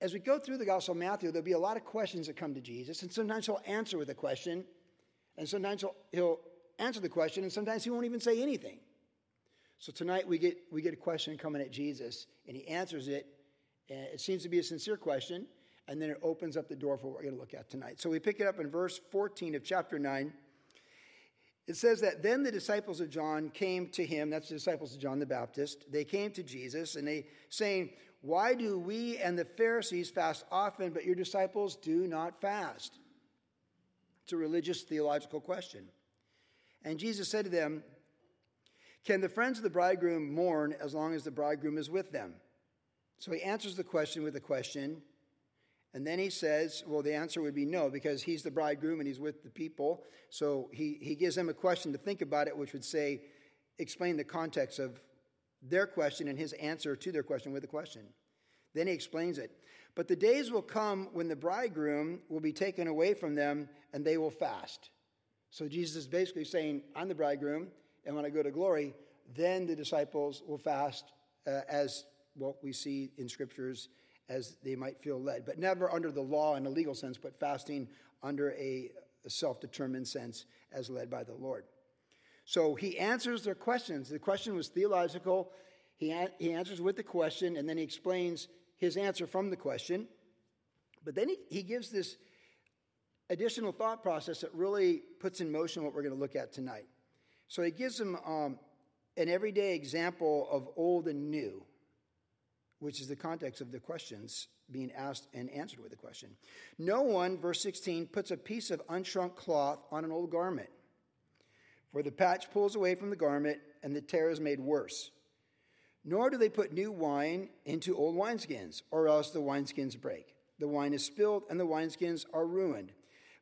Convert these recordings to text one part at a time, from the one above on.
as we go through the Gospel of Matthew, there'll be a lot of questions that come to Jesus, and sometimes he'll answer with a question, and sometimes he'll, he'll answer the question, and sometimes he won't even say anything. So tonight we get, we get a question coming at Jesus, and he answers it. And it seems to be a sincere question, and then it opens up the door for what we're going to look at tonight. So we pick it up in verse 14 of chapter 9. It says that then the disciples of John came to him, that's the disciples of John the Baptist. They came to Jesus, and they saying, Why do we and the Pharisees fast often, but your disciples do not fast? It's a religious theological question. And Jesus said to them, Can the friends of the bridegroom mourn as long as the bridegroom is with them? So he answers the question with a question. And then he says, well, the answer would be no, because he's the bridegroom and he's with the people. So he, he gives them a question to think about it, which would say, explain the context of their question and his answer to their question with a question. Then he explains it. But the days will come when the bridegroom will be taken away from them and they will fast. So Jesus is basically saying, I'm the bridegroom, and when I go to glory, then the disciples will fast uh, as what we see in scriptures as they might feel led, but never under the law in a legal sense, but fasting under a, self determined sense as led by the Lord. So he answers their questions. The question was theological. He, a- he answers with the question, and then he explains his answer from the question. But then he, he gives this additional thought process that really puts in motion what we're going to look at tonight. So he gives them um, an everyday example of old and new, which is the context of the questions being asked and answered with the question. No one, verse 16, puts a piece of unshrunk cloth on an old garment, for the patch pulls away from the garment and the tear is made worse. Nor do they put new wine into old wineskins, or else the wineskins break. The wine is spilled and the wineskins are ruined.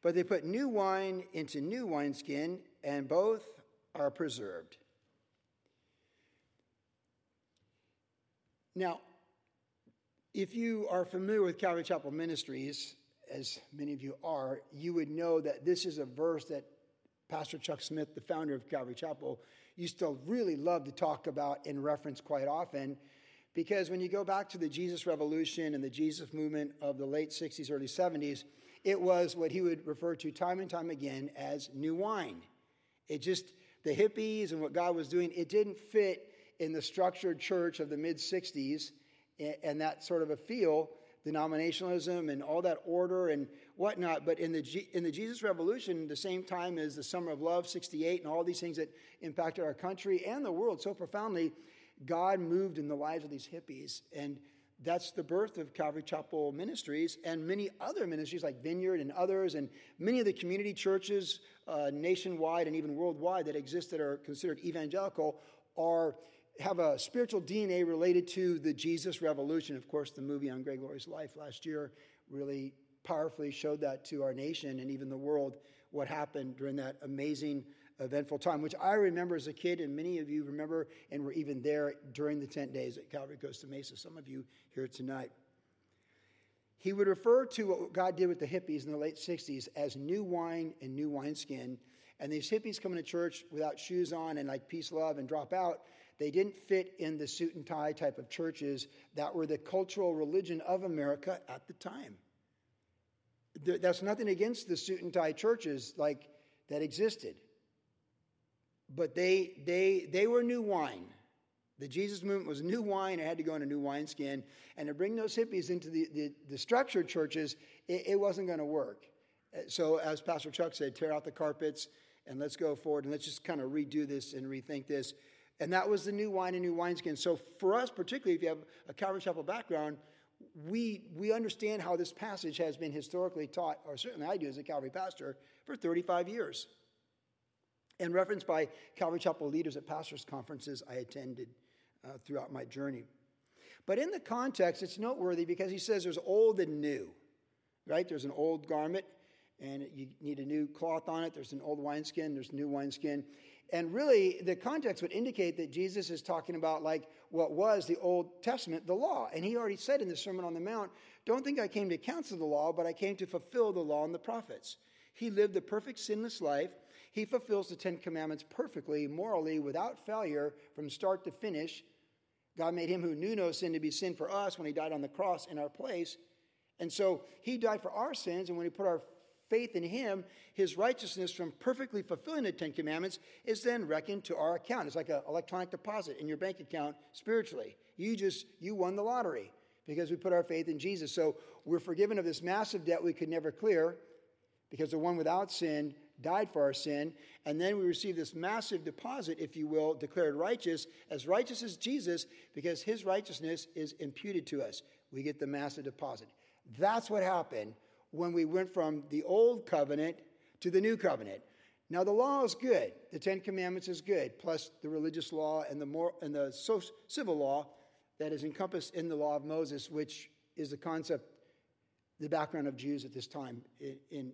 But they put new wine into new wineskin, and both are preserved. Now, if you are familiar with Calvary Chapel Ministries, as many of you are, you would know that this is a verse that Pastor Chuck Smith, the founder of Calvary Chapel, used to really love to talk about and reference quite often. Because when you go back to the Jesus Revolution and the Jesus movement of the late 60s, early 70s, it was what he would refer to time and time again as new wine. It just, the hippies and what God was doing, it didn't fit in the structured church of the mid 60s and that sort of a feel, denominationalism and all that order and whatnot. But in the, G, in the Jesus Revolution, the same time as the Summer of Love, 68, and all these things that impacted our country and the world so profoundly, God moved in the lives of these hippies. And that's the birth of Calvary Chapel Ministries and many other ministries like Vineyard and others, and many of the community churches uh, nationwide and even worldwide that exist that are considered evangelical are have a spiritual DNA related to the Jesus Revolution. Of course, the movie on Greg Laurie's life last year really powerfully showed that to our nation and even the world what happened during that amazing eventful time, which I remember as a kid, and many of you remember and were even there during the tent days at Calvary Costa Mesa. Some of you here tonight. He would refer to what God did with the hippies in the late 60s as new wine and new wineskin. And these hippies coming to church without shoes on and like peace, love, and drop out, they didn't fit in the suit and tie type of churches that were the cultural religion of America at the time. That's nothing against the suit and tie churches like that existed but they, they, they were new wine. The Jesus movement was new wine. It had to go in a new wineskin. And to bring those hippies into the, the, the structured churches, it, it wasn't going to work. Uh, so, as Pastor Chuck said, tear out the carpets and let's go forward and let's just kind of redo this and rethink this. And that was the new wine and new wineskin. So, for us, particularly if you have a Calvary Chapel background, we, we understand how this passage has been historically taught, or certainly I do as a Calvary pastor, for 35 years and referenced by Calvary Chapel leaders at pastors' conferences I attended uh, throughout my journey. But in the context, it's noteworthy because he says there's old and new, right? There's an old garment and you need a new cloth on it. There's an old wineskin, there's new wineskin. And really, the context would indicate that Jesus is talking about like what was the Old Testament, the law. And he already said in the Sermon on the Mount, Don't think I came to cancel the law, but I came to fulfill the law and the prophets. He lived a perfect, sinless life he fulfills the Ten Commandments perfectly, morally, without failure, from start to finish. God made him who knew no sin to be sin for us when he died on the cross in our place. And so he died for our sins, and when we put our faith in him, his righteousness from perfectly fulfilling the Ten Commandments is then reckoned to our account. It's like an electronic deposit in your bank account spiritually. You just, you won the lottery because we put our faith in Jesus. So we're forgiven of this massive debt we could never clear because the one without sin died for our sin. And then we receive this massive deposit, if you will, declared righteous, as righteous as Jesus, because his righteousness is imputed to us. We get the massive deposit. That's what happened when we went from the old covenant to the new covenant. Now the law is good. The Ten Commandments is good, plus the religious law and the more and the civil law that is encompassed in the law of Moses, which is the concept, the background of Jews at this time in, in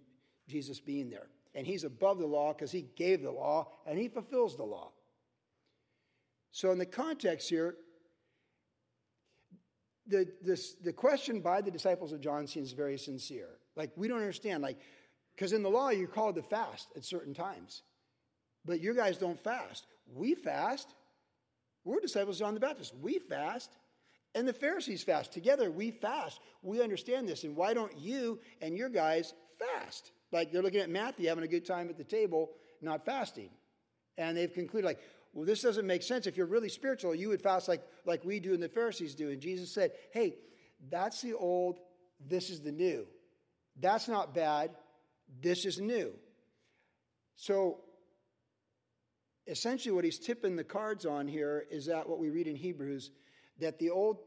Jesus being there. And he's above the law because he gave the law and he fulfills the law. So in the context here, the, this, the question by the disciples of John seems very sincere. Like, we don't understand. Like, because in the law, you're called to fast at certain times. But you guys don't fast. We fast. We're disciples of John the Baptist. We fast. And the Pharisees fast. Together, we fast. We understand this. And why don't you and your guys fast? Like, they're looking at Matthew having a good time at the table, not fasting. And they've concluded, like, well, this doesn't make sense. If you're really spiritual, you would fast like, like we do and the Pharisees do. And Jesus said, hey, that's the old, this is the new. That's not bad. This is new. So essentially, what he's tipping the cards on here is that what we read in Hebrews that the Old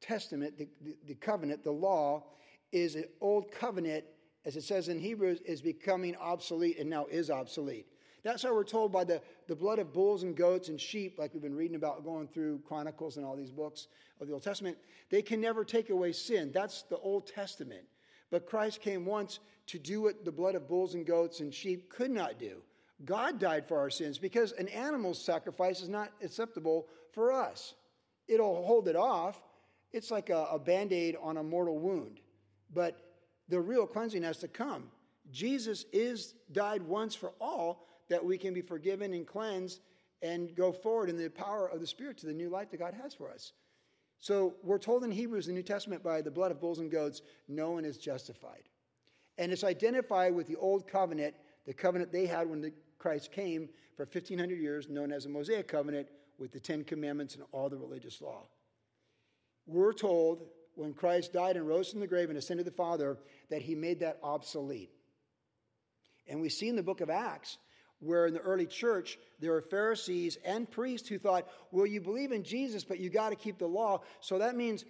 Testament, the, the, the covenant, the law, is an old covenant, as it says in Hebrews, is becoming obsolete and now is obsolete. That's how we're told by the, the blood of bulls and goats and sheep, like we've been reading about going through Chronicles and all these books of the Old Testament. They can never take away sin. That's the Old Testament. But Christ came once to do what the blood of bulls and goats and sheep could not do. God died for our sins because an animal's sacrifice is not acceptable for us. It'll hold it off. It's like a, a band aid on a mortal wound. But the real cleansing has to come. Jesus is died once for all that we can be forgiven and cleansed and go forward in the power of the Spirit to the new life that God has for us. So we're told in Hebrews, the New Testament, by the blood of bulls and goats, no one is justified. And it's identified with the old covenant, the covenant they had when the Christ came for 1,500 years, known as the Mosaic covenant, with the Ten Commandments and all the religious law. We're told when Christ died and rose from the grave and ascended the Father that he made that obsolete. And we see in the book of Acts where in the early church there were Pharisees and priests who thought, well, you believe in Jesus, but you got to keep the law. So that means,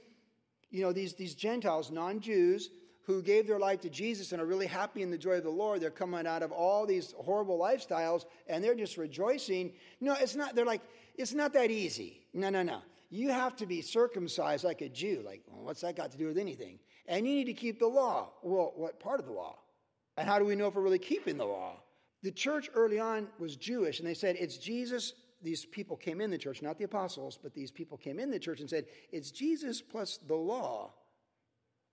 you know, these, these Gentiles, non Jews, who gave their life to Jesus and are really happy in the joy of the Lord, they're coming out of all these horrible lifestyles and they're just rejoicing. No, it's not, they're like, it's not that easy. No, no, no. You have to be circumcised like a Jew. Like, well, what's that got to do with anything? And you need to keep the law. Well, what part of the law? And how do we know if we're really keeping the law? The church early on was Jewish, and they said, It's Jesus. These people came in the church, not the apostles, but these people came in the church and said, It's Jesus plus the law,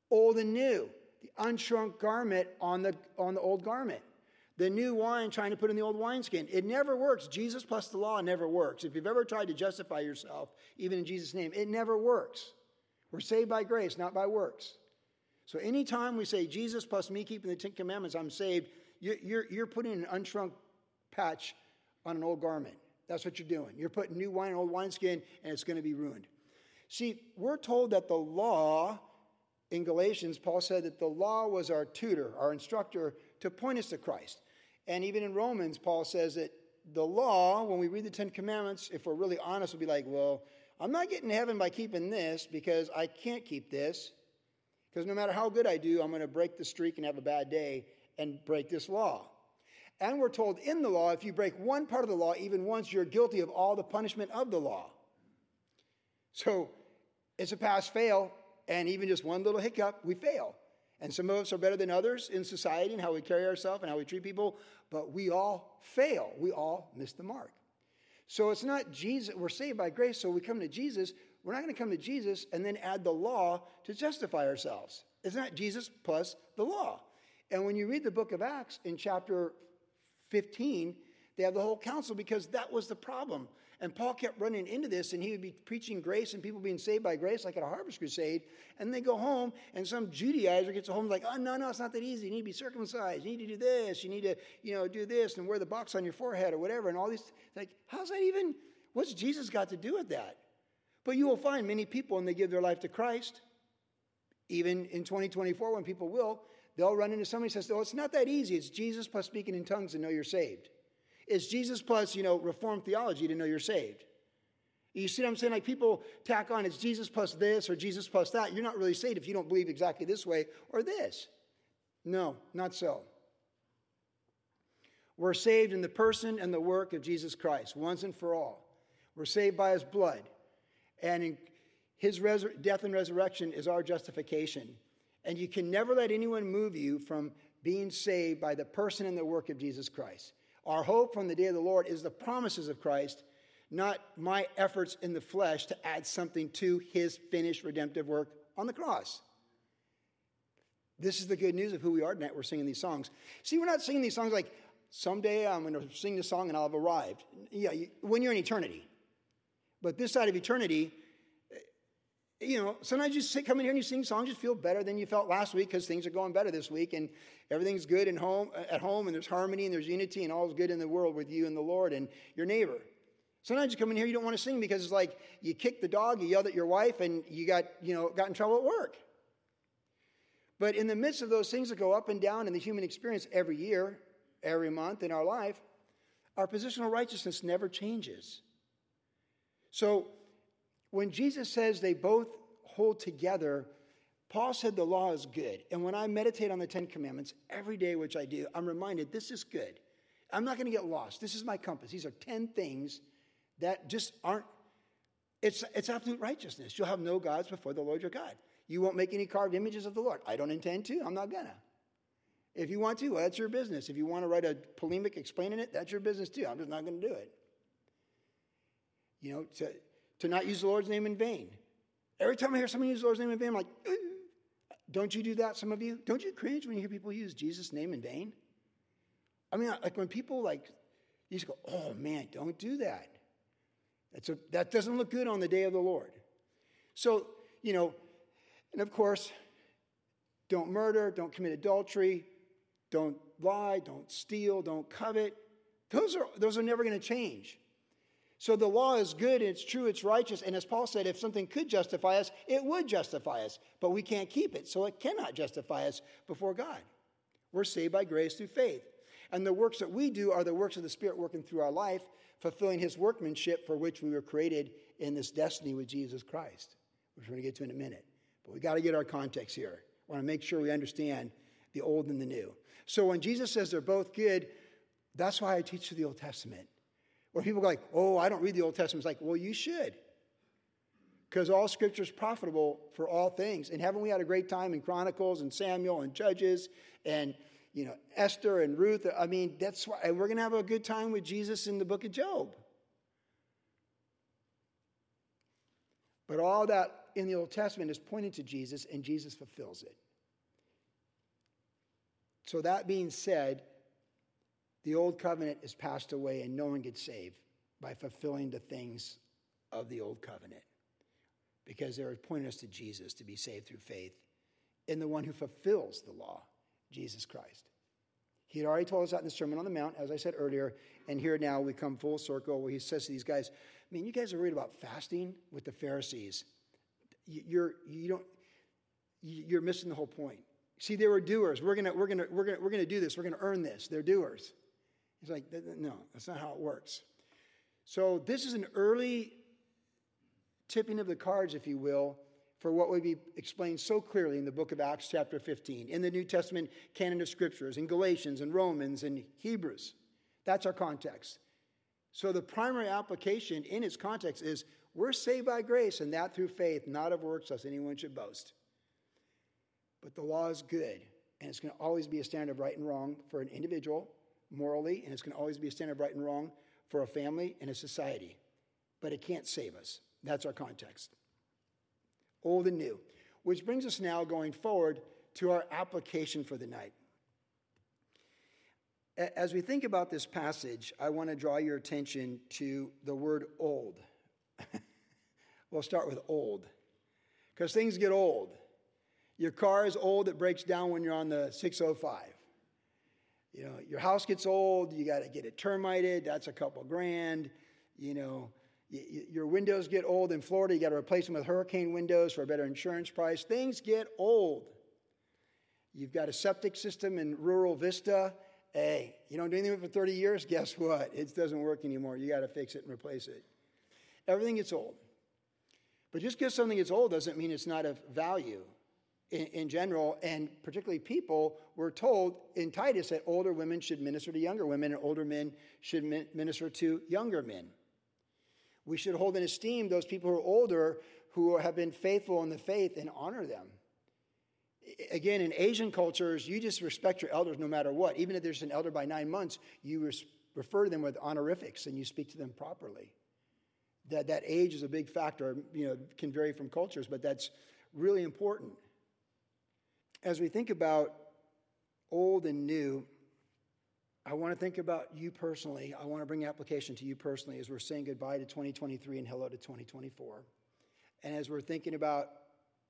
old and new, the unshrunk garment on the, on the old garment. The new wine trying to put in the old wineskin. It never works. Jesus plus the law never works. If you've ever tried to justify yourself, even in Jesus' name, it never works. We're saved by grace, not by works. So anytime we say Jesus plus me keeping the Ten Commandments, I'm saved, you're, you're putting an unshrunk patch on an old garment. That's what you're doing. You're putting new wine in old wineskin, and it's going to be ruined. See, we're told that the law in Galatians, Paul said that the law was our tutor, our instructor to point us to Christ. And even in Romans, Paul says that the law, when we read the Ten Commandments, if we're really honest, we'll be like, well, I'm not getting to heaven by keeping this because I can't keep this. Because no matter how good I do, I'm going to break the streak and have a bad day and break this law. And we're told in the law, if you break one part of the law even once, you're guilty of all the punishment of the law. So it's a pass fail, and even just one little hiccup, we fail. And some of us are better than others in society and how we carry ourselves and how we treat people, but we all fail. We all miss the mark. So it's not Jesus, we're saved by grace, so we come to Jesus. We're not going to come to Jesus and then add the law to justify ourselves. It's not Jesus plus the law. And when you read the book of Acts in chapter 15, they have the whole council because that was the problem. And Paul kept running into this, and he would be preaching grace and people being saved by grace, like at a harvest crusade. And they go home, and some Judaizer gets home, like, oh, no, no, it's not that easy. You need to be circumcised. You need to do this. You need to, you know, do this and wear the box on your forehead or whatever. And all these, like, how's that even, what's Jesus got to do with that? But you will find many people, and they give their life to Christ, even in 2024, when people will, they'll run into somebody says, oh, it's not that easy. It's Jesus plus speaking in tongues to know you're saved. It's Jesus plus, you know, reformed theology to know you're saved. You see what I'm saying? Like people tack on, it's Jesus plus this or Jesus plus that. You're not really saved if you don't believe exactly this way or this. No, not so. We're saved in the person and the work of Jesus Christ, once and for all. We're saved by his blood. And his death and resurrection is our justification. And you can never let anyone move you from being saved by the person and the work of Jesus Christ. Our hope from the day of the Lord is the promises of Christ, not my efforts in the flesh to add something to his finished redemptive work on the cross. This is the good news of who we are tonight. We're singing these songs. See, we're not singing these songs like someday I'm going to sing this song and I'll have arrived. Yeah, when you're in eternity. But this side of eternity, you know, sometimes you sit, come in here and you sing songs, you feel better than you felt last week because things are going better this week and everything's good in home, uh, at home and there's harmony and there's unity and all's good in the world with you and the Lord and your neighbor. Sometimes you come in here, you don't want to sing because it's like you kicked the dog, you yelled at your wife, and you got, you know, got in trouble at work. But in the midst of those things that go up and down in the human experience every year, every month in our life, our positional righteousness never changes. So when Jesus says they both hold together, Paul said the law is good. And when I meditate on the Ten Commandments every day, which I do, I'm reminded this is good. I'm not going to get lost. This is my compass. These are 10 things that just aren't, it's, it's absolute righteousness. You'll have no gods before the Lord your God. You won't make any carved images of the Lord. I don't intend to. I'm not going to. If you want to, well, that's your business. If you want to write a polemic explaining it, that's your business too. I'm just not going to do it. You know, to, to not use the Lord's name in vain. Every time I hear someone use the Lord's name in vain, I'm like, uh, don't you do that, some of you? Don't you cringe when you hear people use Jesus' name in vain? I mean, like when people like, you just go, oh man, don't do that. That's a, that doesn't look good on the day of the Lord. So, you know, and of course, don't murder, don't commit adultery, don't lie, don't steal, don't covet. Those are, those are never going to change. So the law is good, it's true, it's righteous. And as Paul said, if something could justify us, it would justify us. But we can't keep it, so it cannot justify us before God. We're saved by grace through faith. And the works that we do are the works of the Spirit working through our life, fulfilling His workmanship for which we were created in this destiny with Jesus Christ, which we're going to get to in a minute. But we got to get our context here. I want to make sure we understand the old and the new. So when Jesus says they're both good, that's why I teach the Old Testament. Where people go like, oh, I don't read the Old Testament. It's like, well, you should. Because all scripture is profitable for all things. And haven't we had a great time in Chronicles and Samuel and Judges and you know Esther and Ruth? I mean, that's why we're gonna have a good time with Jesus in the book of Job. But all that in the Old Testament is pointing to Jesus, and Jesus fulfills it. So, that being said, the old covenant is passed away and no one gets saved by fulfilling the things of the old covenant because they're pointing us to Jesus to be saved through faith in the one who fulfills the law, Jesus Christ. He had already told us that in the Sermon on the Mount, as I said earlier, and here now we come full circle where he says to these guys, I mean, you guys are worried about fasting with the Pharisees. You're, you don't, you're missing the whole point. See, they were doers. We're gonna, we're gonna, we're gonna, we're gonna do this. We're gonna earn this. They're doers. He's like, no, that's not how it works. So, this is an early tipping of the cards, if you will, for what would be explained so clearly in the book of Acts, chapter 15, in the New Testament canon of scriptures, in Galatians and Romans and Hebrews. That's our context. So, the primary application in its context is we're saved by grace, and that through faith, not of works, lest anyone should boast. But the law is good, and it's going to always be a standard of right and wrong for an individual morally, and it's going to always be a standard of right and wrong for a family and a society. But it can't save us. That's our context. Old and new. Which brings us now going forward to our application for the night. As we think about this passage, I want to draw your attention to the word old. we'll start with old, because things get old. Your car is old, it breaks down when you're on the 605. You know, your house gets old, you got to get it termited, that's a couple grand. You know, your windows get old in Florida, you got to replace them with hurricane windows for a better insurance price. Things get old. You've got a septic system in rural Vista. Hey, you don't do anything with it for 30 years, guess what? It doesn't work anymore. You got to fix it and replace it. Everything gets old. But just because something gets old doesn't mean it's not of value in, in, general, and particularly people, were told in Titus that older women should minister to younger women and older men should minister to younger men. We should hold in esteem those people who are older who have been faithful in the faith and honor them. Again, in Asian cultures, you just respect your elders no matter what. Even if there's an elder by nine months, you refer to them with honorifics and you speak to them properly. That, that age is a big factor, you know, can vary from cultures, but that's really important. As we think about old and new, I want to think about you personally. I want to bring application to you personally as we're saying goodbye to 2023 and hello to 2024. And as we're thinking about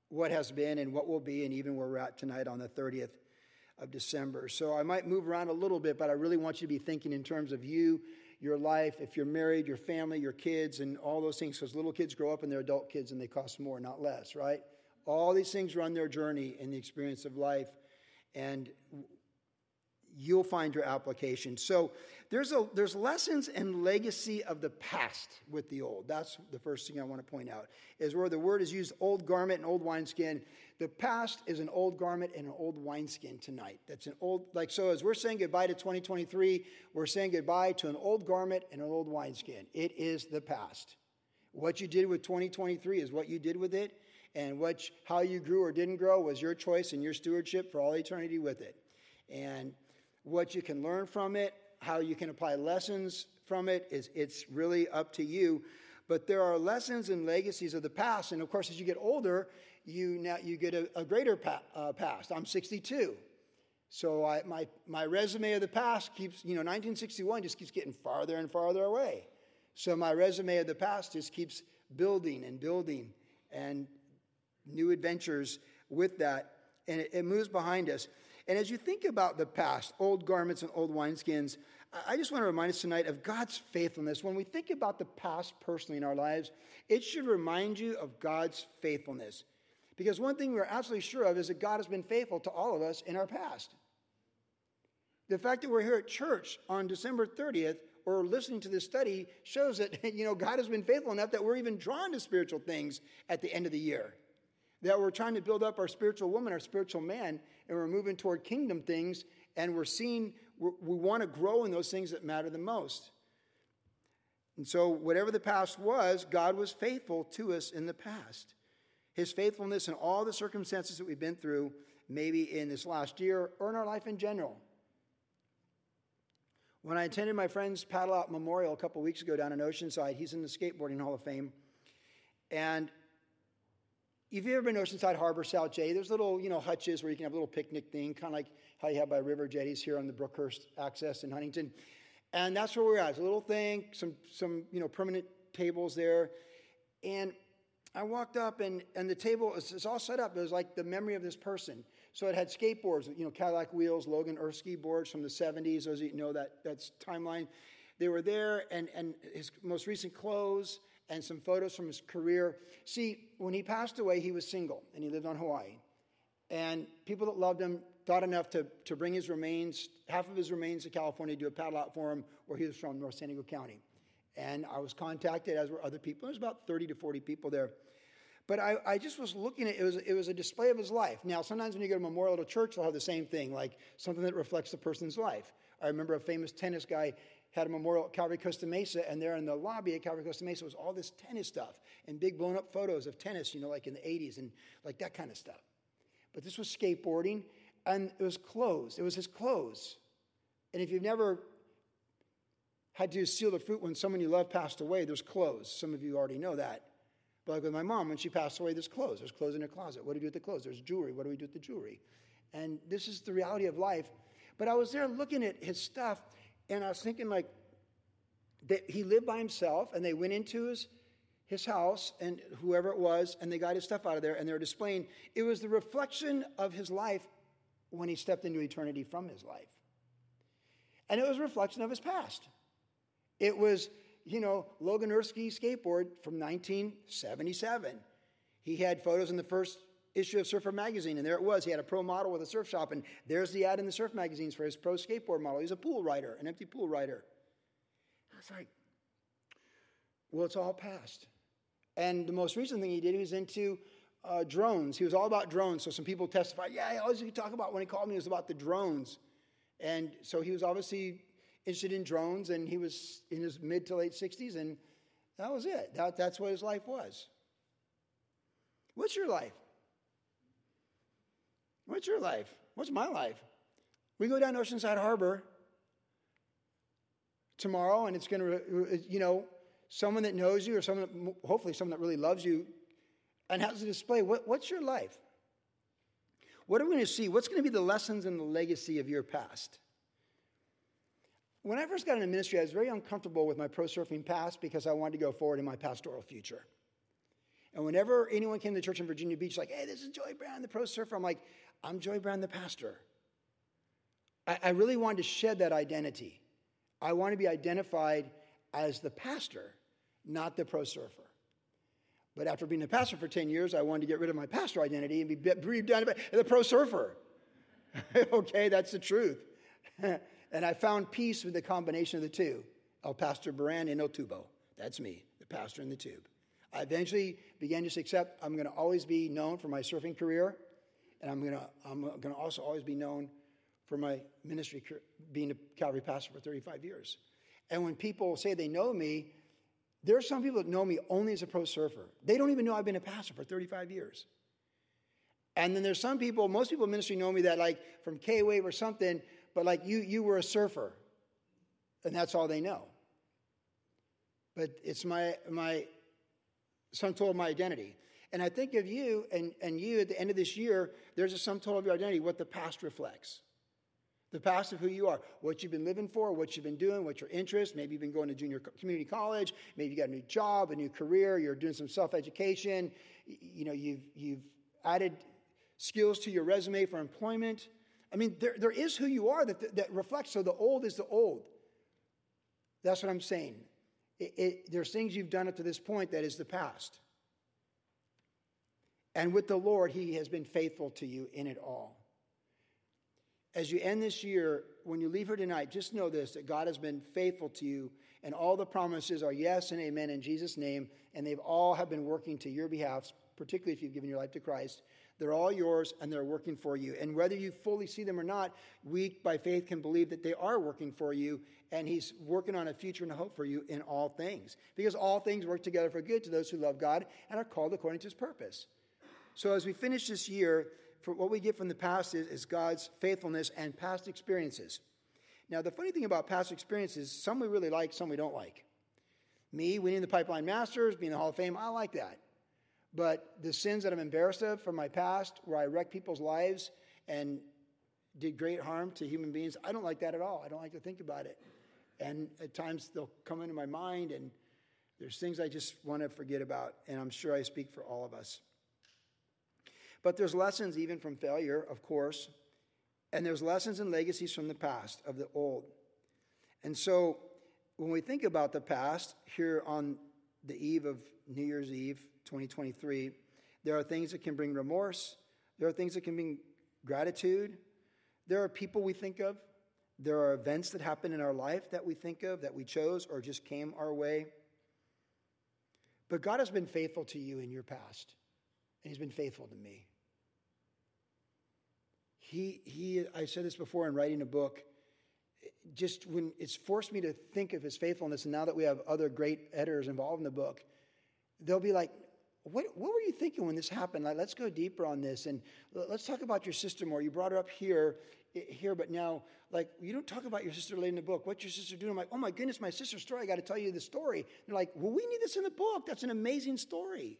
what has been and what will be, and even where we're at tonight on the 30th of December. So I might move around a little bit, but I really want you to be thinking in terms of you, your life, if you're married, your family, your kids, and all those things, because little kids grow up and they're adult kids and they cost more, not less, right? All these things run their journey in the experience of life. And you'll find your application. So there's, a, there's lessons and legacy of the past with the old. That's the first thing I want to point out, is where the word is used old garment and old wineskin. The past is an old garment and an old wineskin tonight. That's an old, like, so as we're saying goodbye to 2023, we're saying goodbye to an old garment and an old wineskin. It is the past. What you did with 2023 is what you did with it, and what, how you grew or didn't grow was your choice and your stewardship for all eternity with it. And what you can learn from it, how you can apply lessons from it, is it's really up to you. But there are lessons and legacies of the past, and of course, as you get older, you now you get a, a greater pa- uh, past. I'm 62, so I, my my resume of the past keeps you know 1961 just keeps getting farther and farther away. So my resume of the past just keeps building and building, and new adventures with that, and it, it moves behind us. And as you think about the past, old garments and old wineskins, I just want to remind us tonight of God's faithfulness. When we think about the past personally in our lives, it should remind you of God's faithfulness. Because one thing we're absolutely sure of is that God has been faithful to all of us in our past. The fact that we're here at church on December 30th or listening to this study shows that you know God has been faithful enough that we're even drawn to spiritual things at the end of the year that we're trying to build up our spiritual woman, our spiritual man, and we're moving toward kingdom things, and we're seeing we're, we want to grow in those things that matter the most. And so, whatever the past was, God was faithful to us in the past. His faithfulness in all the circumstances that we've been through, maybe in this last year or in our life in general. When I attended my friend's paddle out memorial a couple weeks ago down in Oceanside, he's in the Skateboarding Hall of Fame. And if you've ever been Oceanside Harbor, South J, there's little, you know, hutches where you can have a little picnic thing, kind of like how you have by river jetties here on the Brookhurst access in Huntington. And that's where we're at. It's a little thing, some, some, you know, permanent tables there. And I walked up and, and the table is, all set up. It was like the memory of this person. So it had skateboards, you know, Cadillac wheels, Logan Earth boards from the 70s. Those you know that that's timeline. They were there, and, and his most recent clothes, and some photos from his career. See, when he passed away, he was single and he lived on Hawaii. And people that loved him thought enough to, to bring his remains, half of his remains to California, to do a paddle out for him where he was from, North San Diego County. And I was contacted, as were other people. There's about 30 to 40 people there. But I, I, just was looking at it was, it was a display of his life. Now, sometimes when you go to a memorial to church, they'll have the same thing, like something that reflects the person's life. I remember a famous tennis guy had a memorial at Calvary Costa Mesa, and there in the lobby at Calvary Costa Mesa was all this tennis stuff and big blown up photos of tennis, you know, like in the 80s and like that kind of stuff. But this was skateboarding, and it was clothes. It was his clothes. And if you've never had to seal the fruit when someone you love passed away, there's clothes. Some of you already know that. But like with my mom, when she passed away, there's clothes. There's clothes in her closet. What do we do with the clothes? There's jewelry. What do we do with the jewelry? And this is the reality of life. But I was there looking at his stuff, and I was thinking, like, that he lived by himself, and they went into his, his house, and whoever it was, and they got his stuff out of there, and they were displaying. It was the reflection of his life when he stepped into eternity from his life. And it was a reflection of his past. It was, you know, Logan Earth Ski skateboard from 1977. He had photos in the first issue of Surfer magazine, and there it was. He had a pro model with a surf shop, and there's the ad in the surf magazines for his pro skateboard model. He's a pool rider, an empty pool rider. I was like, well, it's all past. And the most recent thing he did, he was into uh, drones. He was all about drones. So some people testified, yeah, all he could talk about when he called me was about the drones. And so he was obviously interested in drones, and he was in his mid to late 60s, and that was it. That, that's what his life was. What's your life? What's your life? What's my life? We go down Oceanside Harbor tomorrow, and it's going to, you know, someone that knows you, or someone, hopefully, someone that really loves you, and has a display. What, what's your life? What are we going to see? What's going to be the lessons and the legacy of your past? When I first got into ministry, I was very uncomfortable with my pro surfing past because I wanted to go forward in my pastoral future. And whenever anyone came to church in Virginia Beach, like, hey, this is Joey Buran, the pro surfer, I'm like, I'm Joy Buran, the pastor. I, I really wanted to shed that identity. I want to be identified as the pastor, not the pro surfer. But after being a pastor for 10 years, I wanted to get rid of my pastor identity and be breathed down the pro surfer. okay, that's the truth. and I found peace with the combination of the two El Pastor Buran and El Tubo. That's me, the pastor in the tube. I eventually began to accept I'm going to always be known for my surfing career, and I'm going to, I'm going to also always be known for my ministry, being a Calvary pastor for 35 years. And when people say they know me, there are some people that know me only as a pro surfer. They don't even know I've been a pastor for 35 years. And then there's some people, most people in ministry know me that like from K-Wave or something, but like you, you were a surfer. And that's all they know. But it's my, my some total of my identity. And I think of you and, and you at the end of this year, there's a sum total of your identity, what the past reflects the past of who you are, what you've been living for, what you've been doing, what your interests. Maybe you've been going to junior community college. Maybe you got a new job, a new career. You're doing some self education. You know, you've you've added skills to your resume for employment. I mean, there, there is who you are that, that reflects. So the old is the old. That's what I'm saying. It, it, there's things you've done up to this point that is the past. And with the Lord, He has been faithful to you in it all as you end this year, when you leave here tonight, just know this that God has been faithful to you, and all the promises are yes and amen in Jesus' name, and they've all have been working to your behalf, particularly if you've given your life to Christ. They're all yours and they're working for you. And whether you fully see them or not, we by faith can believe that they are working for you, and He's working on a future and a hope for you in all things. Because all things work together for good to those who love God and are called according to His purpose. So as we finish this year, for what we get from the past is, is God's faithfulness and past experiences. Now, the funny thing about past experiences, some we really like, some we don't like. Me winning the Pipeline Masters, being in the Hall of Fame, I like that. But the sins that I'm embarrassed of from my past, where I wrecked people's lives and did great harm to human beings, I don't like that at all. I don't like to think about it. And at times they'll come into my mind, and there's things I just want to forget about. And I'm sure I speak for all of us. But there's lessons even from failure, of course, and there's lessons and legacies from the past, of the old. And so when we think about the past here on the eve of New Year's Eve 2023, there are things that can bring remorse, there are things that can bring gratitude, there are people we think of, there are events that happen in our life that we think of, that we chose or just came our way. But God has been faithful to you in your past, and He's been faithful to me. He, he, I said this before in writing a book, just when it's forced me to think of his faithfulness, and now that we have other great editors involved in the book, they'll be like, what, what were you thinking when this happened? Like, let's go deeper on this, and let's talk about your sister more. You brought her up here, here, but now, like, you don't talk about your sister late in the book. What's your sister doing? I'm like, oh my goodness, my sister's story. I got to tell you the story. they're like, well, we need this in the book. That's an amazing story.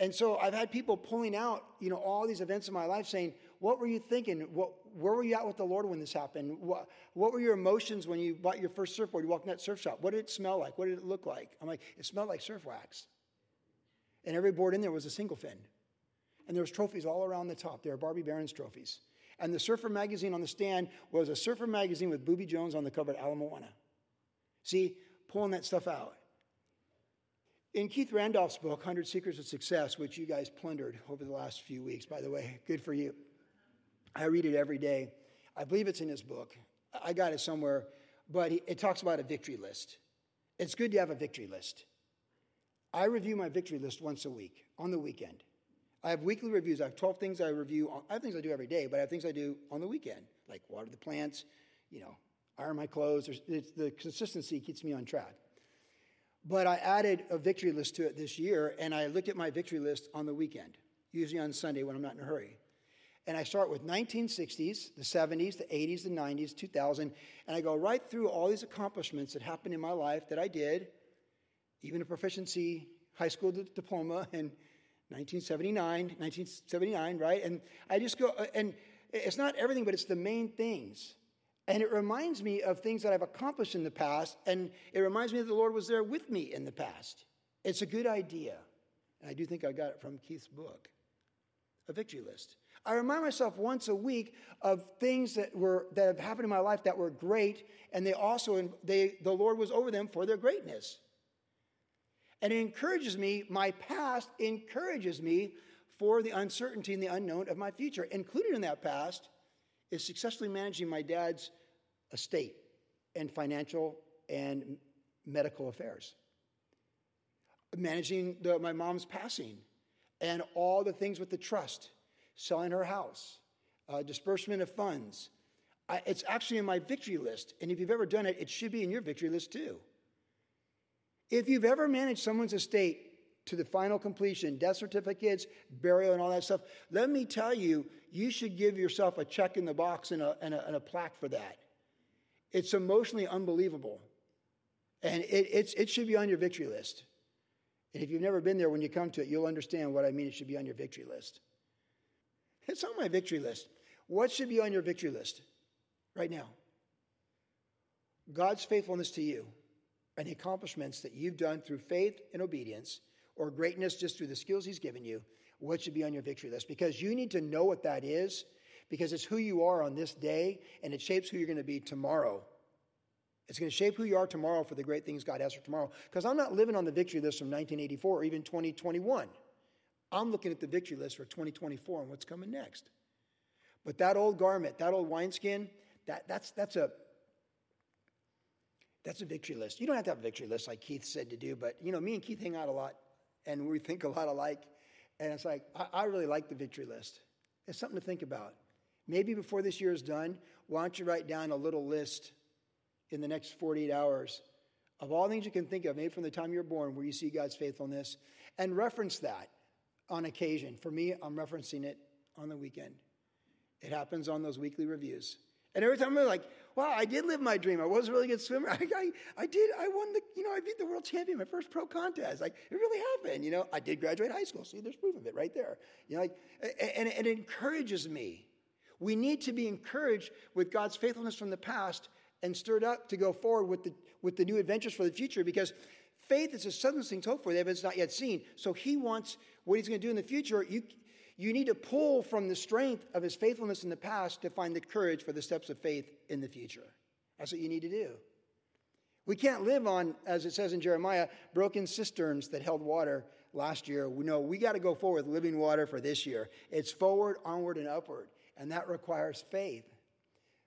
And so I've had people pulling out, you know, all these events in my life saying, what were you thinking? What, where were you at with the Lord when this happened? What, what were your emotions when you bought your first surfboard? You walked in that surf shop. What did it smell like? What did it look like? I'm like, it smelled like surf wax. And every board in there was a single fin. And there was trophies all around the top. There were Barbie Barron's trophies. And the Surfer magazine on the stand was a Surfer magazine with Booby Jones on the cover at Ala Moana. See, pulling that stuff out. In Keith Randolph's book, 100 Secrets of Success, which you guys plundered over the last few weeks, by the way, good for you. I read it every day. I believe it's in his book. I got it somewhere, but it talks about a victory list. It's good to have a victory list. I review my victory list once a week on the weekend. I have weekly reviews. I have 12 things I review. I have things I do every day, but I have things I do on the weekend, like water the plants, you know, iron my clothes. the consistency keeps me on track. But I added a victory list to it this year, and I looked at my victory list on the weekend, usually on Sunday when I'm not in a hurry. And I start with 1960s, the 70s, the 80s, the 90s, 2000, and I go right through all these accomplishments that happened in my life that I did, even a proficiency high school diploma in 1979, 1979, right? And I just go, uh, and it's not everything, but it's the main things. And it reminds me of things that I've accomplished in the past, and it reminds me that the Lord was there with me in the past. It's a good idea. And I do think I got it from Keith's book, a victory list. I remind myself once a week of things that were that have happened in my life that were great, and they also they the Lord was over them for their greatness. And it encourages me, my past encourages me for the uncertainty and the unknown of my future. Included in that past is successfully managing my dad's estate and financial and medical affairs, managing the, my mom's passing and all the things with the trust, selling her house, uh, disbursement of funds. I, it's actually in my victory list. And if you've ever done it, it should be in your victory list too. If you've ever managed someone's estate to the final completion, death certificates, burial, and all that stuff, let me tell you, you should give yourself a check in the box and a, and a, and a plaque for that. It's emotionally unbelievable. And it, it should be on your victory list. And if you've never been there, when you come to it, you'll understand what I mean. It should be on your victory list. It's on my victory list. What should be on your victory list right now? God's faithfulness to you and the accomplishments that you've done through faith and obedience or greatness just through the skills he's given you, what should be on your victory list? Because you need to know what that is, because it's who you are on this day, and it shapes who you're going to be tomorrow. It's going to shape who you are tomorrow for the great things God has for tomorrow. Because I'm not living on the victory list from 1984 or even 2021. I'm looking at the victory list for 2024 and what's coming next. But that old garment, that old wineskin, that, that's, that's, a, that's a victory list. You don't have to have a victory list like Keith said to do, but you know, me and Keith hang out a lot and we think a lot alike. And it's like, I, I really like the victory list. It's something to think about. Maybe before this year is done, why don't you write down a little list in the next 48 hours of all things you can think of, maybe from the time you're born, where you see God's faithfulness, and reference that on occasion. For me, I'm referencing it on the weekend. It happens on those weekly reviews. And every time I'm like, wow, I did live my dream. I was a really good swimmer. I, I, I, did, I won the, you know, I beat the world champion, my first pro contest. Like, it really happened, you know. I did graduate high school. See, there's proof of it right there. You know, like, and, and it encourages me. We need to be encouraged with God's faithfulness from the past and stirred up to go forward with the, with the new adventures for the future because faith is a substance things hoped for, the evidence not yet seen. So he wants what he's going to do in the future. You, you need to pull from the strength of his faithfulness in the past to find the courage for the steps of faith in the future. That's what you need to do. We can't live on, as it says in Jeremiah, broken cisterns that held water last year. Know we got to go forward with living water for this year. It's forward, onward, and upward, and that requires faith.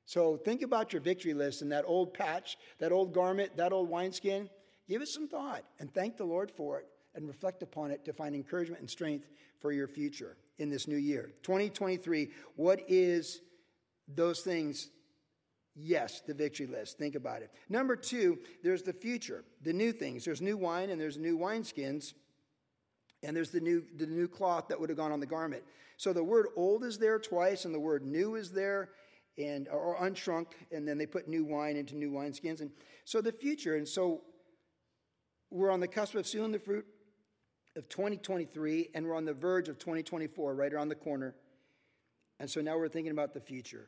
So think about your victory list and that old patch, that old garment, that old wineskin. Give it some thought and thank the Lord for it and reflect upon it to find encouragement and strength for your future in this new year. 2023, what is those things? Yes, the victory list. Think about it. Number two, there's the future, the new things. There's new wine and there's new wineskins, and there's the new, the new cloth that would have gone on the garment. So the word old is there twice, and the word new is there, and or unshrunk, and then they put new wine into new wineskins. And so the future, and so we're on the cusp of sealing the fruit of 2023, and we're on the verge of 2024, right around the corner. And so now we're thinking about the future.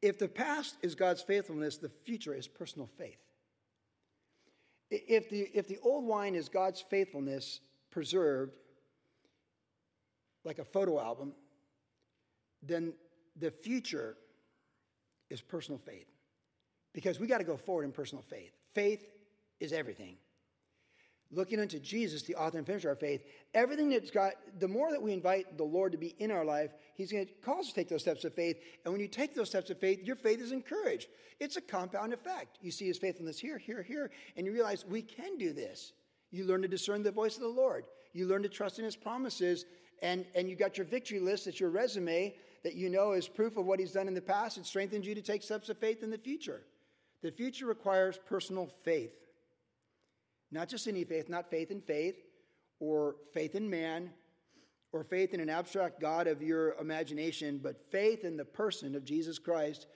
If the past is God's faithfulness, the future is personal faith. If the, if the old wine is God's faithfulness preserved, like a photo album, then the future is personal faith. Because we got to go forward in personal faith. Faith is everything looking unto Jesus, the author and finisher of our faith, everything that's got, the more that we invite the Lord to be in our life, He's going to cause us to take those steps of faith. And when you take those steps of faith, your faith is encouraged. It's a compound effect. You see His faithfulness here, here, here, and you realize we can do this. You learn to discern the voice of the Lord. You learn to trust in His promises, and, and you got your victory list, that's your resume that you know is proof of what He's done in the past. It strengthens you to take steps of faith in the future. The future requires personal faith. Not just any faith, not faith in faith or faith in man or faith in an abstract God of your imagination, but faith in the person of Jesus Christ,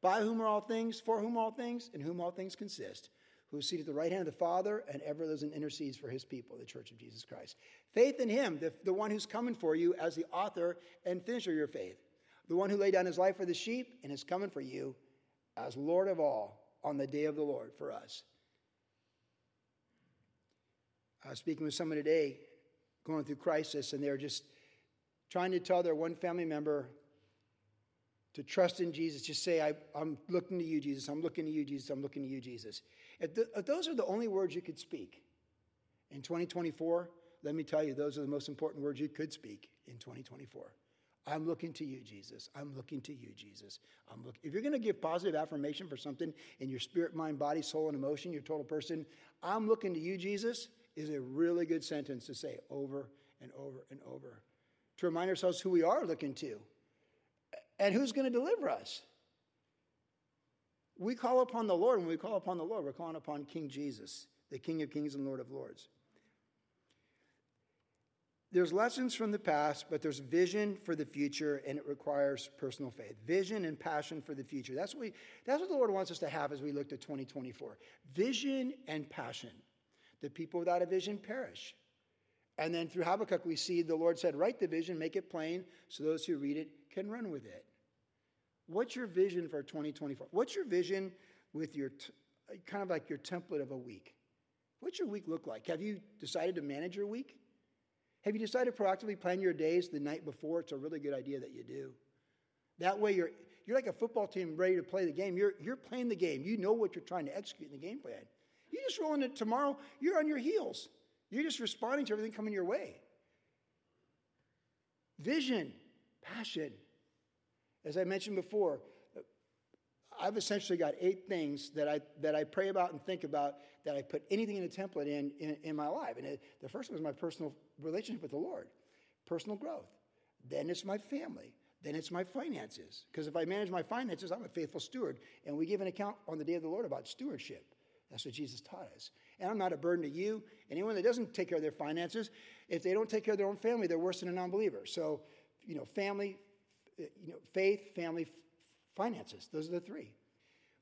by whom are all things, for whom all things, in whom all things consist, who is seated at the right hand of the Father and ever lives and intercedes for his people, the church of Jesus Christ. Faith in him, the, the one who's coming for you as the author and finisher of your faith, the one who laid down his life for the sheep and is coming for you as Lord of all on the day of the Lord for us. Was speaking with someone today going through crisis, and they're just trying to tell their one family member to trust in Jesus. Just say, I, am looking to you, Jesus. I'm looking to you, Jesus. I'm looking to you, Jesus. If, the, if those are the only words you could speak in 2024, let me tell you, those are the most important words you could speak in 2024. I'm looking to you, Jesus. I'm looking to you, Jesus. I'm look- if you're going to give positive affirmation for something in your spirit, mind, body, soul, and emotion, your total person, I'm looking to you, Jesus is a really good sentence to say over and over and over to remind ourselves who we are looking to and who's going to deliver us. We call upon the Lord. When we call upon the Lord, we're calling upon King Jesus, the King of Kings and Lord of Lords. There's lessons from the past, but there's vision for the future, and it requires personal faith. Vision and passion for the future. That's what, we, that's what the Lord wants us to have as we look to 2024. Vision and passion. The people without a vision perish. And then through Habakkuk, we see the Lord said, Write the vision, make it plain, so those who read it can run with it. What's your vision for 2024? What's your vision with your, t- kind of like your template of a week? What's your week look like? Have you decided to manage your week? Have you decided to proactively plan your days the night before? It's a really good idea that you do. That way, you're, you're like a football team ready to play the game. You're, you're playing the game. You know what you're trying to execute in the game plan. You just roll into tomorrow, you're on your heels. You're just responding to everything coming your way. Vision, passion. As I mentioned before, I've essentially got eight things that I, that I pray about and think about that I put anything in a template in, in, in my life. And it, the first one is my personal relationship with the Lord, personal growth. Then it's my family. Then it's my finances. Because if I manage my finances, I'm a faithful steward. And we give an account on the day of the Lord about stewardship. That's what Jesus taught us. And I'm not a burden to you. Anyone that doesn't take care of their finances, if they don't take care of their own family, they're worse than a non-believer. So, you know, family, eh, you know, faith, family, finances. Those are the three.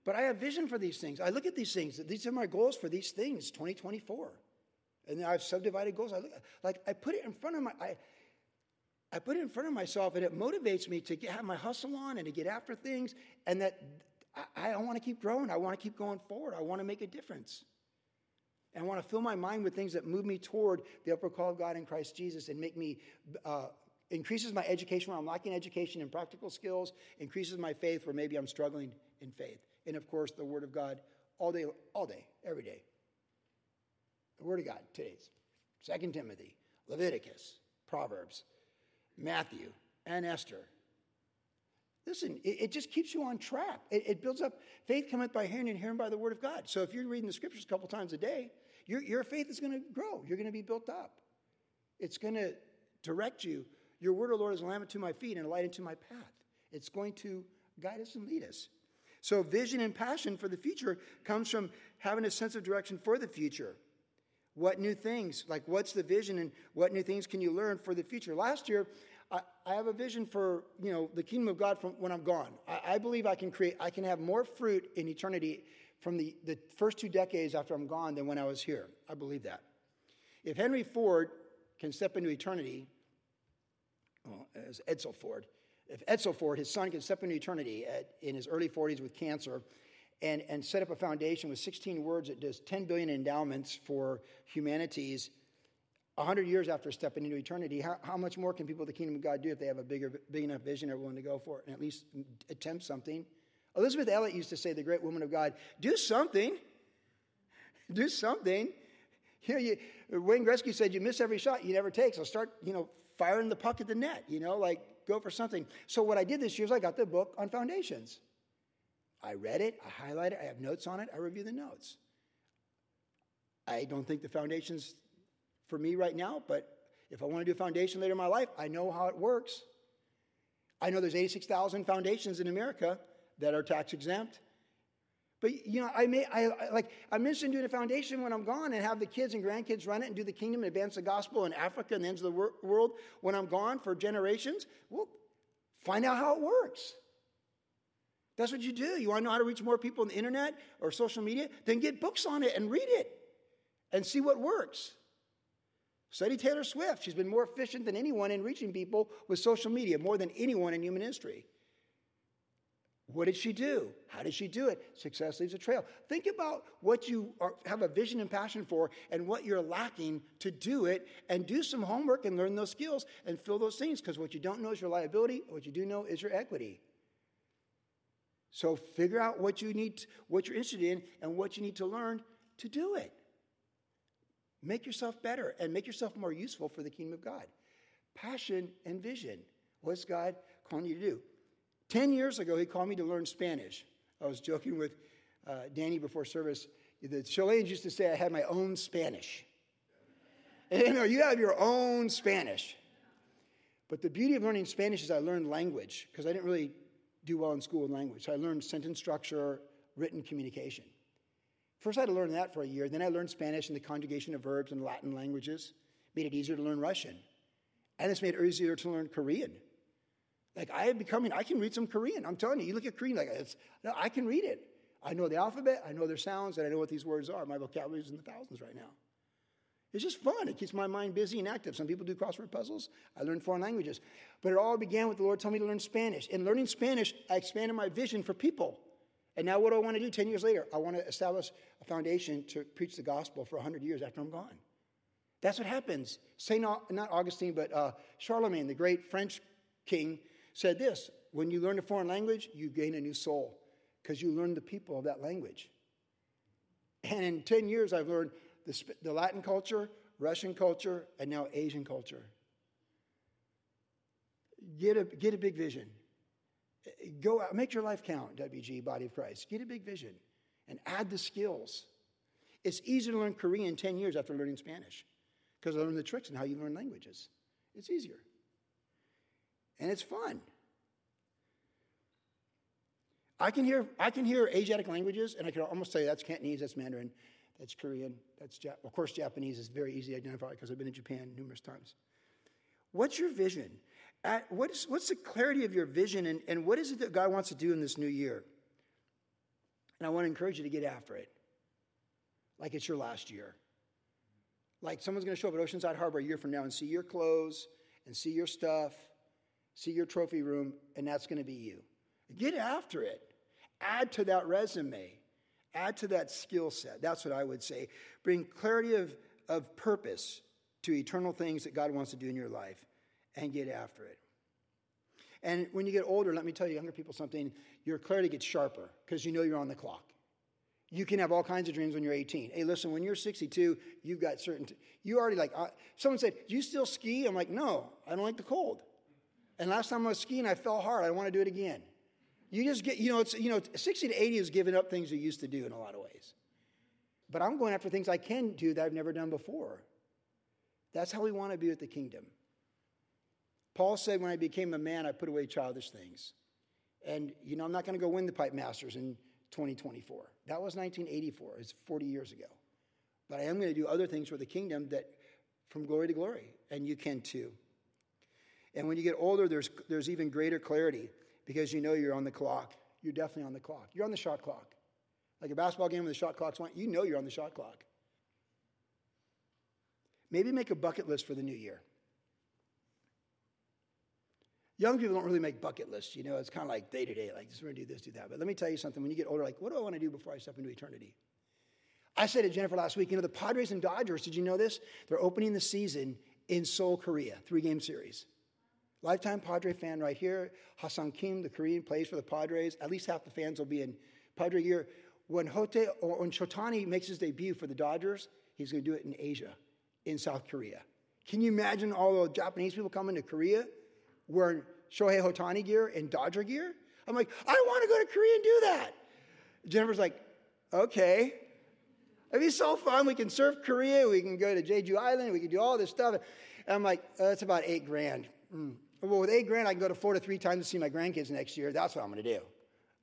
But I have vision for these things. I look at these things. These are my goals for these things, 2024. And then I've subdivided goals. I look like I put it in front of my I, I put it in front of myself, and it motivates me to get, have my hustle on and to get after things, and that I, I want to keep growing. I want to keep going forward. I want to make a difference. And I want to fill my mind with things that move me toward the upper call of God in Christ Jesus and make me, uh, increases my education where I'm lacking education and practical skills, increases my faith where maybe I'm struggling in faith. And of course, the Word of God all day, all day, every day. The Word of God, today's Second Timothy, Leviticus, Proverbs, Matthew, and Esther. Listen, it, it, just keeps you on track. It, it, builds up faith cometh by hearing and hearing by the word of God. So if you're reading the scriptures a couple times a day, your, your faith is going to grow. You're going to be built up. It's going to direct you. Your word, O Lord, is a lamp unto my feet and a light unto my path. It's going to guide us and lead us. So vision and passion for the future comes from having a sense of direction for the future. What new things, like what's the vision and what new things can you learn for the future? Last year, I, have a vision for, you know, the kingdom of God from when I'm gone. I, I believe I can create, I can have more fruit in eternity from the, the first two decades after I'm gone than when I was here. I believe that. If Henry Ford can step into eternity, well, as Edsel Ford, If Edsel Ford, his son, can step into eternity at, in his early 40s with cancer and, and set up a foundation with 16 words that does 10 billion endowments for humanities 100 years after stepping into eternity, how, how much more can people of the kingdom of God do if they have a bigger, big enough vision they're willing to go for it and at least attempt something? Elisabeth Elliot used to say, the great woman of God, do something. Do something. You know, you, Wayne Gretzky said, you miss every shot you never take, so start, you know, firing the puck at the net, you know, like go for something. So what I did this year is I got the book on foundations. I read it, I highlighted it, I have notes on it, I review the notes. I don't think the foundations for me right now, but if I want to do a foundation later in my life, I know how it works. I know there's 86,000 foundations in America that are tax exempt. But you know, I may I, I like interested in doing a foundation when I'm gone and have the kids and grandkids run it and do the kingdom and advance the gospel in Africa and the ends of the wor- world when I'm gone for generations. Well, find out how it works. That's what you do. You want to know how to reach more people on the internet or social media? Then get books on it and read it and see what works. Study Taylor Swift. She's been more efficient than anyone in reaching people with social media, more than anyone in human history. What did she do? How did she do it? Success leaves a trail. Think about what you are, have a vision and passion for and what you're lacking to do it, and do some homework and learn those skills and fill those things because what you don't know is your liability, what you do know is your equity. So figure out what you need, what you're interested in, and what you need to learn to do it. Make yourself better and make yourself more useful for the kingdom of God. Passion and vision. What's God calling you to do? Ten years ago, he called me to learn Spanish. I was joking with uh, Danny before service. The Chileans used to say I had my own Spanish. And you know, you have your own Spanish. But the beauty of learning Spanish is I learned language because I didn't really do well in school with language. So I learned sentence structure, written communication. First, I had to learn that for a year. Then I learned Spanish and the conjugation of verbs and Latin languages. Made it easier to learn Russian. And it's made it easier to learn Korean. Like I am becoming, I can read some Korean. I'm telling you, you look at Korean, like no, I can read it. I know the alphabet, I know their sounds, and I know what these words are. My vocabulary is in the thousands right now. It's just fun. It keeps my mind busy and active. Some people do crossword puzzles. I learn foreign languages. But it all began with the Lord telling me to learn Spanish. In learning Spanish, I expanded my vision for people. And now, what do I want to do 10 years later? I want to establish a foundation to preach the gospel for 100 years after I'm gone. That's what happens. Not, not Augustine, but uh, Charlemagne, the great French king, said this When you learn a foreign language, you gain a new soul because you learn the people of that language. And in 10 years, I've learned the, the Latin culture, Russian culture, and now Asian culture. Get a, get a big vision. Go out, make your life count, WG, Body of Christ. Get a big vision and add the skills. It's easier to learn Korean 10 years after learning Spanish because I learned the tricks and how you learn languages. It's easier. And it's fun. I can hear, I can hear Asiatic languages, and I can almost say that's Cantonese, that's Mandarin, that's Korean, that's Jap- of course Japanese is very easy to identify because I've been in Japan numerous times. What's your vision? At, what is, what's the clarity of your vision and, and what is it that God wants to do in this new year? And I want to encourage you to get after it like it's your last year. Like someone's going to show up at Oceanside Harbor a year from now and see your clothes and see your stuff, see your trophy room, and that's going to be you. Get after it. Add to that resume. Add to that skill set. That's what I would say. Bring clarity of, of purpose to eternal things that God wants to do in your life and get after it. And when you get older, let me tell you, younger people, something, your clarity gets sharper because you know you're on the clock. You can have all kinds of dreams when you're 18. Hey, listen, when you're 62, you've got certain, you already like, uh, someone said, Do you still ski? I'm like, No, I don't like the cold. And last time I was skiing, I fell hard. I want to do it again. You just get, you know, it's, you know, 60 to 80 is giving up things you used to do in a lot of ways. But I'm going after things I can do that I've never done before. That's how we want to be with the kingdom. Paul said, When I became a man, I put away childish things. And, you know, I'm not going to go win the Pipe Masters in 2024. That was 1984. It's 40 years ago. But I am going to do other things for the kingdom that from glory to glory. And you can too. And when you get older, there's, there's even greater clarity because you know you're on the clock. You're definitely on the clock. You're on the shot clock. Like a basketball game with the shot clock's on, you know you're on the shot clock. Maybe make a bucket list for the new year. Young people don't really make bucket lists, you know, it's kind of like day to day, like just want to do this, do that. But let me tell you something when you get older, like, what do I want to do before I step into eternity? I said to Jennifer last week, you know, the Padres and Dodgers, did you know this? They're opening the season in Seoul, Korea, three game series. Lifetime Padre fan right here. Ha-Seong Kim, the Korean, plays for the Padres. At least half the fans will be in Padre gear. When Hote or when Shotani makes his debut for the Dodgers, he's going to do it in Asia, in South Korea. Can you imagine all the Japanese people coming to Korea wearing Shohei Ohtani gear and Dodger gear? I'm like, I want to go to Korea and do that. Jennifer's like, okay. It'd be so fun. We can surf Korea. We can go to Jeju Island. We can do all this stuff. And I'm like, oh, that's about eight grand. Mm. Well, with eight grand, I can go to Florida three times to see my grandkids next year. That's what I'm going to do.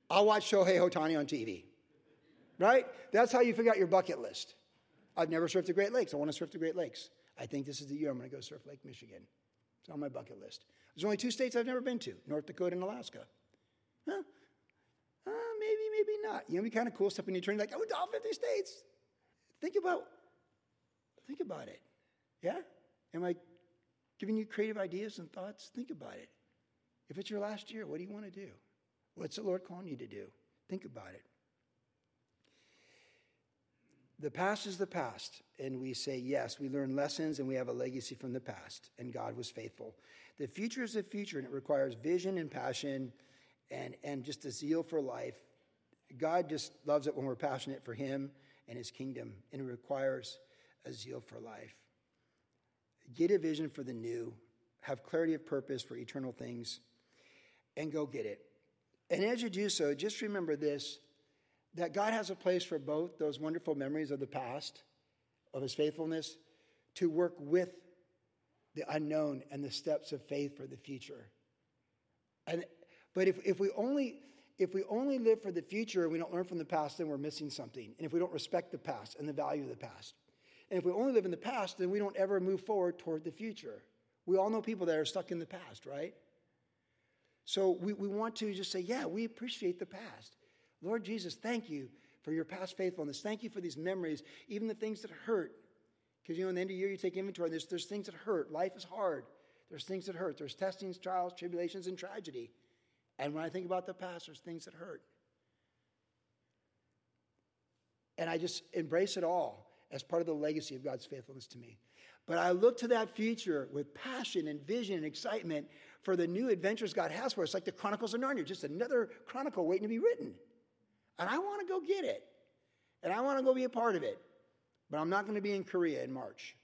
I'll watch Shohei Ohtani on TV. Right? That's how you figure out your bucket list. I've never surfed the Great Lakes. I want to surf the Great Lakes. I think this is the year I'm going to go surf Lake Michigan. It's on my bucket list. There's only two states I've never been to North Dakota and Alaska. Huh? Uh, maybe, maybe not. You know, it'd be kind of cool stepping in eternity like, I went to all 50 states. Think about, think about it. Yeah? Am I giving you creative ideas and thoughts? Think about it. If it's your last year, what do you want to do? What's the Lord calling you to do? Think about it. The past is the past, and we say, yes, we learn lessons and we have a legacy from the past, and God was faithful. The future is the future, and it requires vision and passion and, and just a zeal for life. God just loves it when we're passionate for Him and His kingdom, and it requires a zeal for life. Get a vision for the new, have clarity of purpose for eternal things, and go get it. And as you do so, just remember this that God has a place for both those wonderful memories of the past, of his faithfulness, to work with the unknown and the steps of faith for the future. And, but if, if, we only, if we only live for the future and we don't learn from the past, then we're missing something. And if we don't respect the past and the value of the past. And if we only live in the past, then we don't ever move forward toward the future. We all know people that are stuck in the past, right? So we, we want to just say, yeah, we appreciate the past. Lord Jesus, thank you for your past faithfulness. Thank you for these memories, even the things that hurt. Because, you know, in the end of the year, you take inventory, there's, there's things that hurt. Life is hard. There's things that hurt. There's testings, trials, tribulations, and tragedy. And when I think about the past, there's things that hurt. And I just embrace it all as part of the legacy of God's faithfulness to me. But I look to that future with passion and vision and excitement for the new adventures God has for us, like the Chronicles of Narnia, just another chronicle waiting to be written. And I want to go get it. And I want to go be a part of it. But I'm not going to be in Korea in March.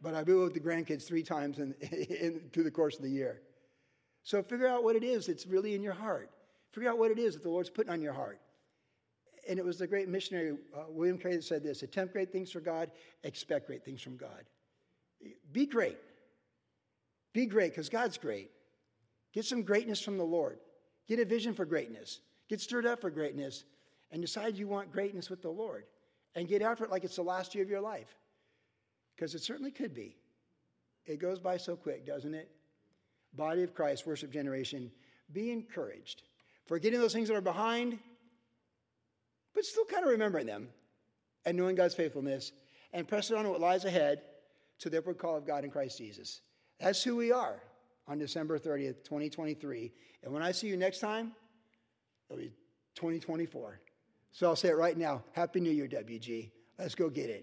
But I will be with the grandkids three times in, in, through the course of the year. So figure out what it is that's really in your heart. Figure out what it is that the Lord's putting on your heart. And it was the great missionary, uh, William Carey, that said this attempt great things for God, expect great things from God. Be great. Be great because God's great. Get some greatness from the Lord. Get a vision for greatness. Get stirred up for greatness and decide you want greatness with the Lord and get after it like it's the last year of your life. Because it certainly could be. It goes by so quick, doesn't it? Body of Christ, worship generation, be encouraged. Forgetting those things that are behind, but still kind of remembering them and knowing God's faithfulness and pressing on what lies ahead to the upward call of God in Christ Jesus. That's who we are on December 30th, 2023. And when I see you next time, It'll be 2024. So I'll say it right now. Happy New Year, WG. Let's go get it.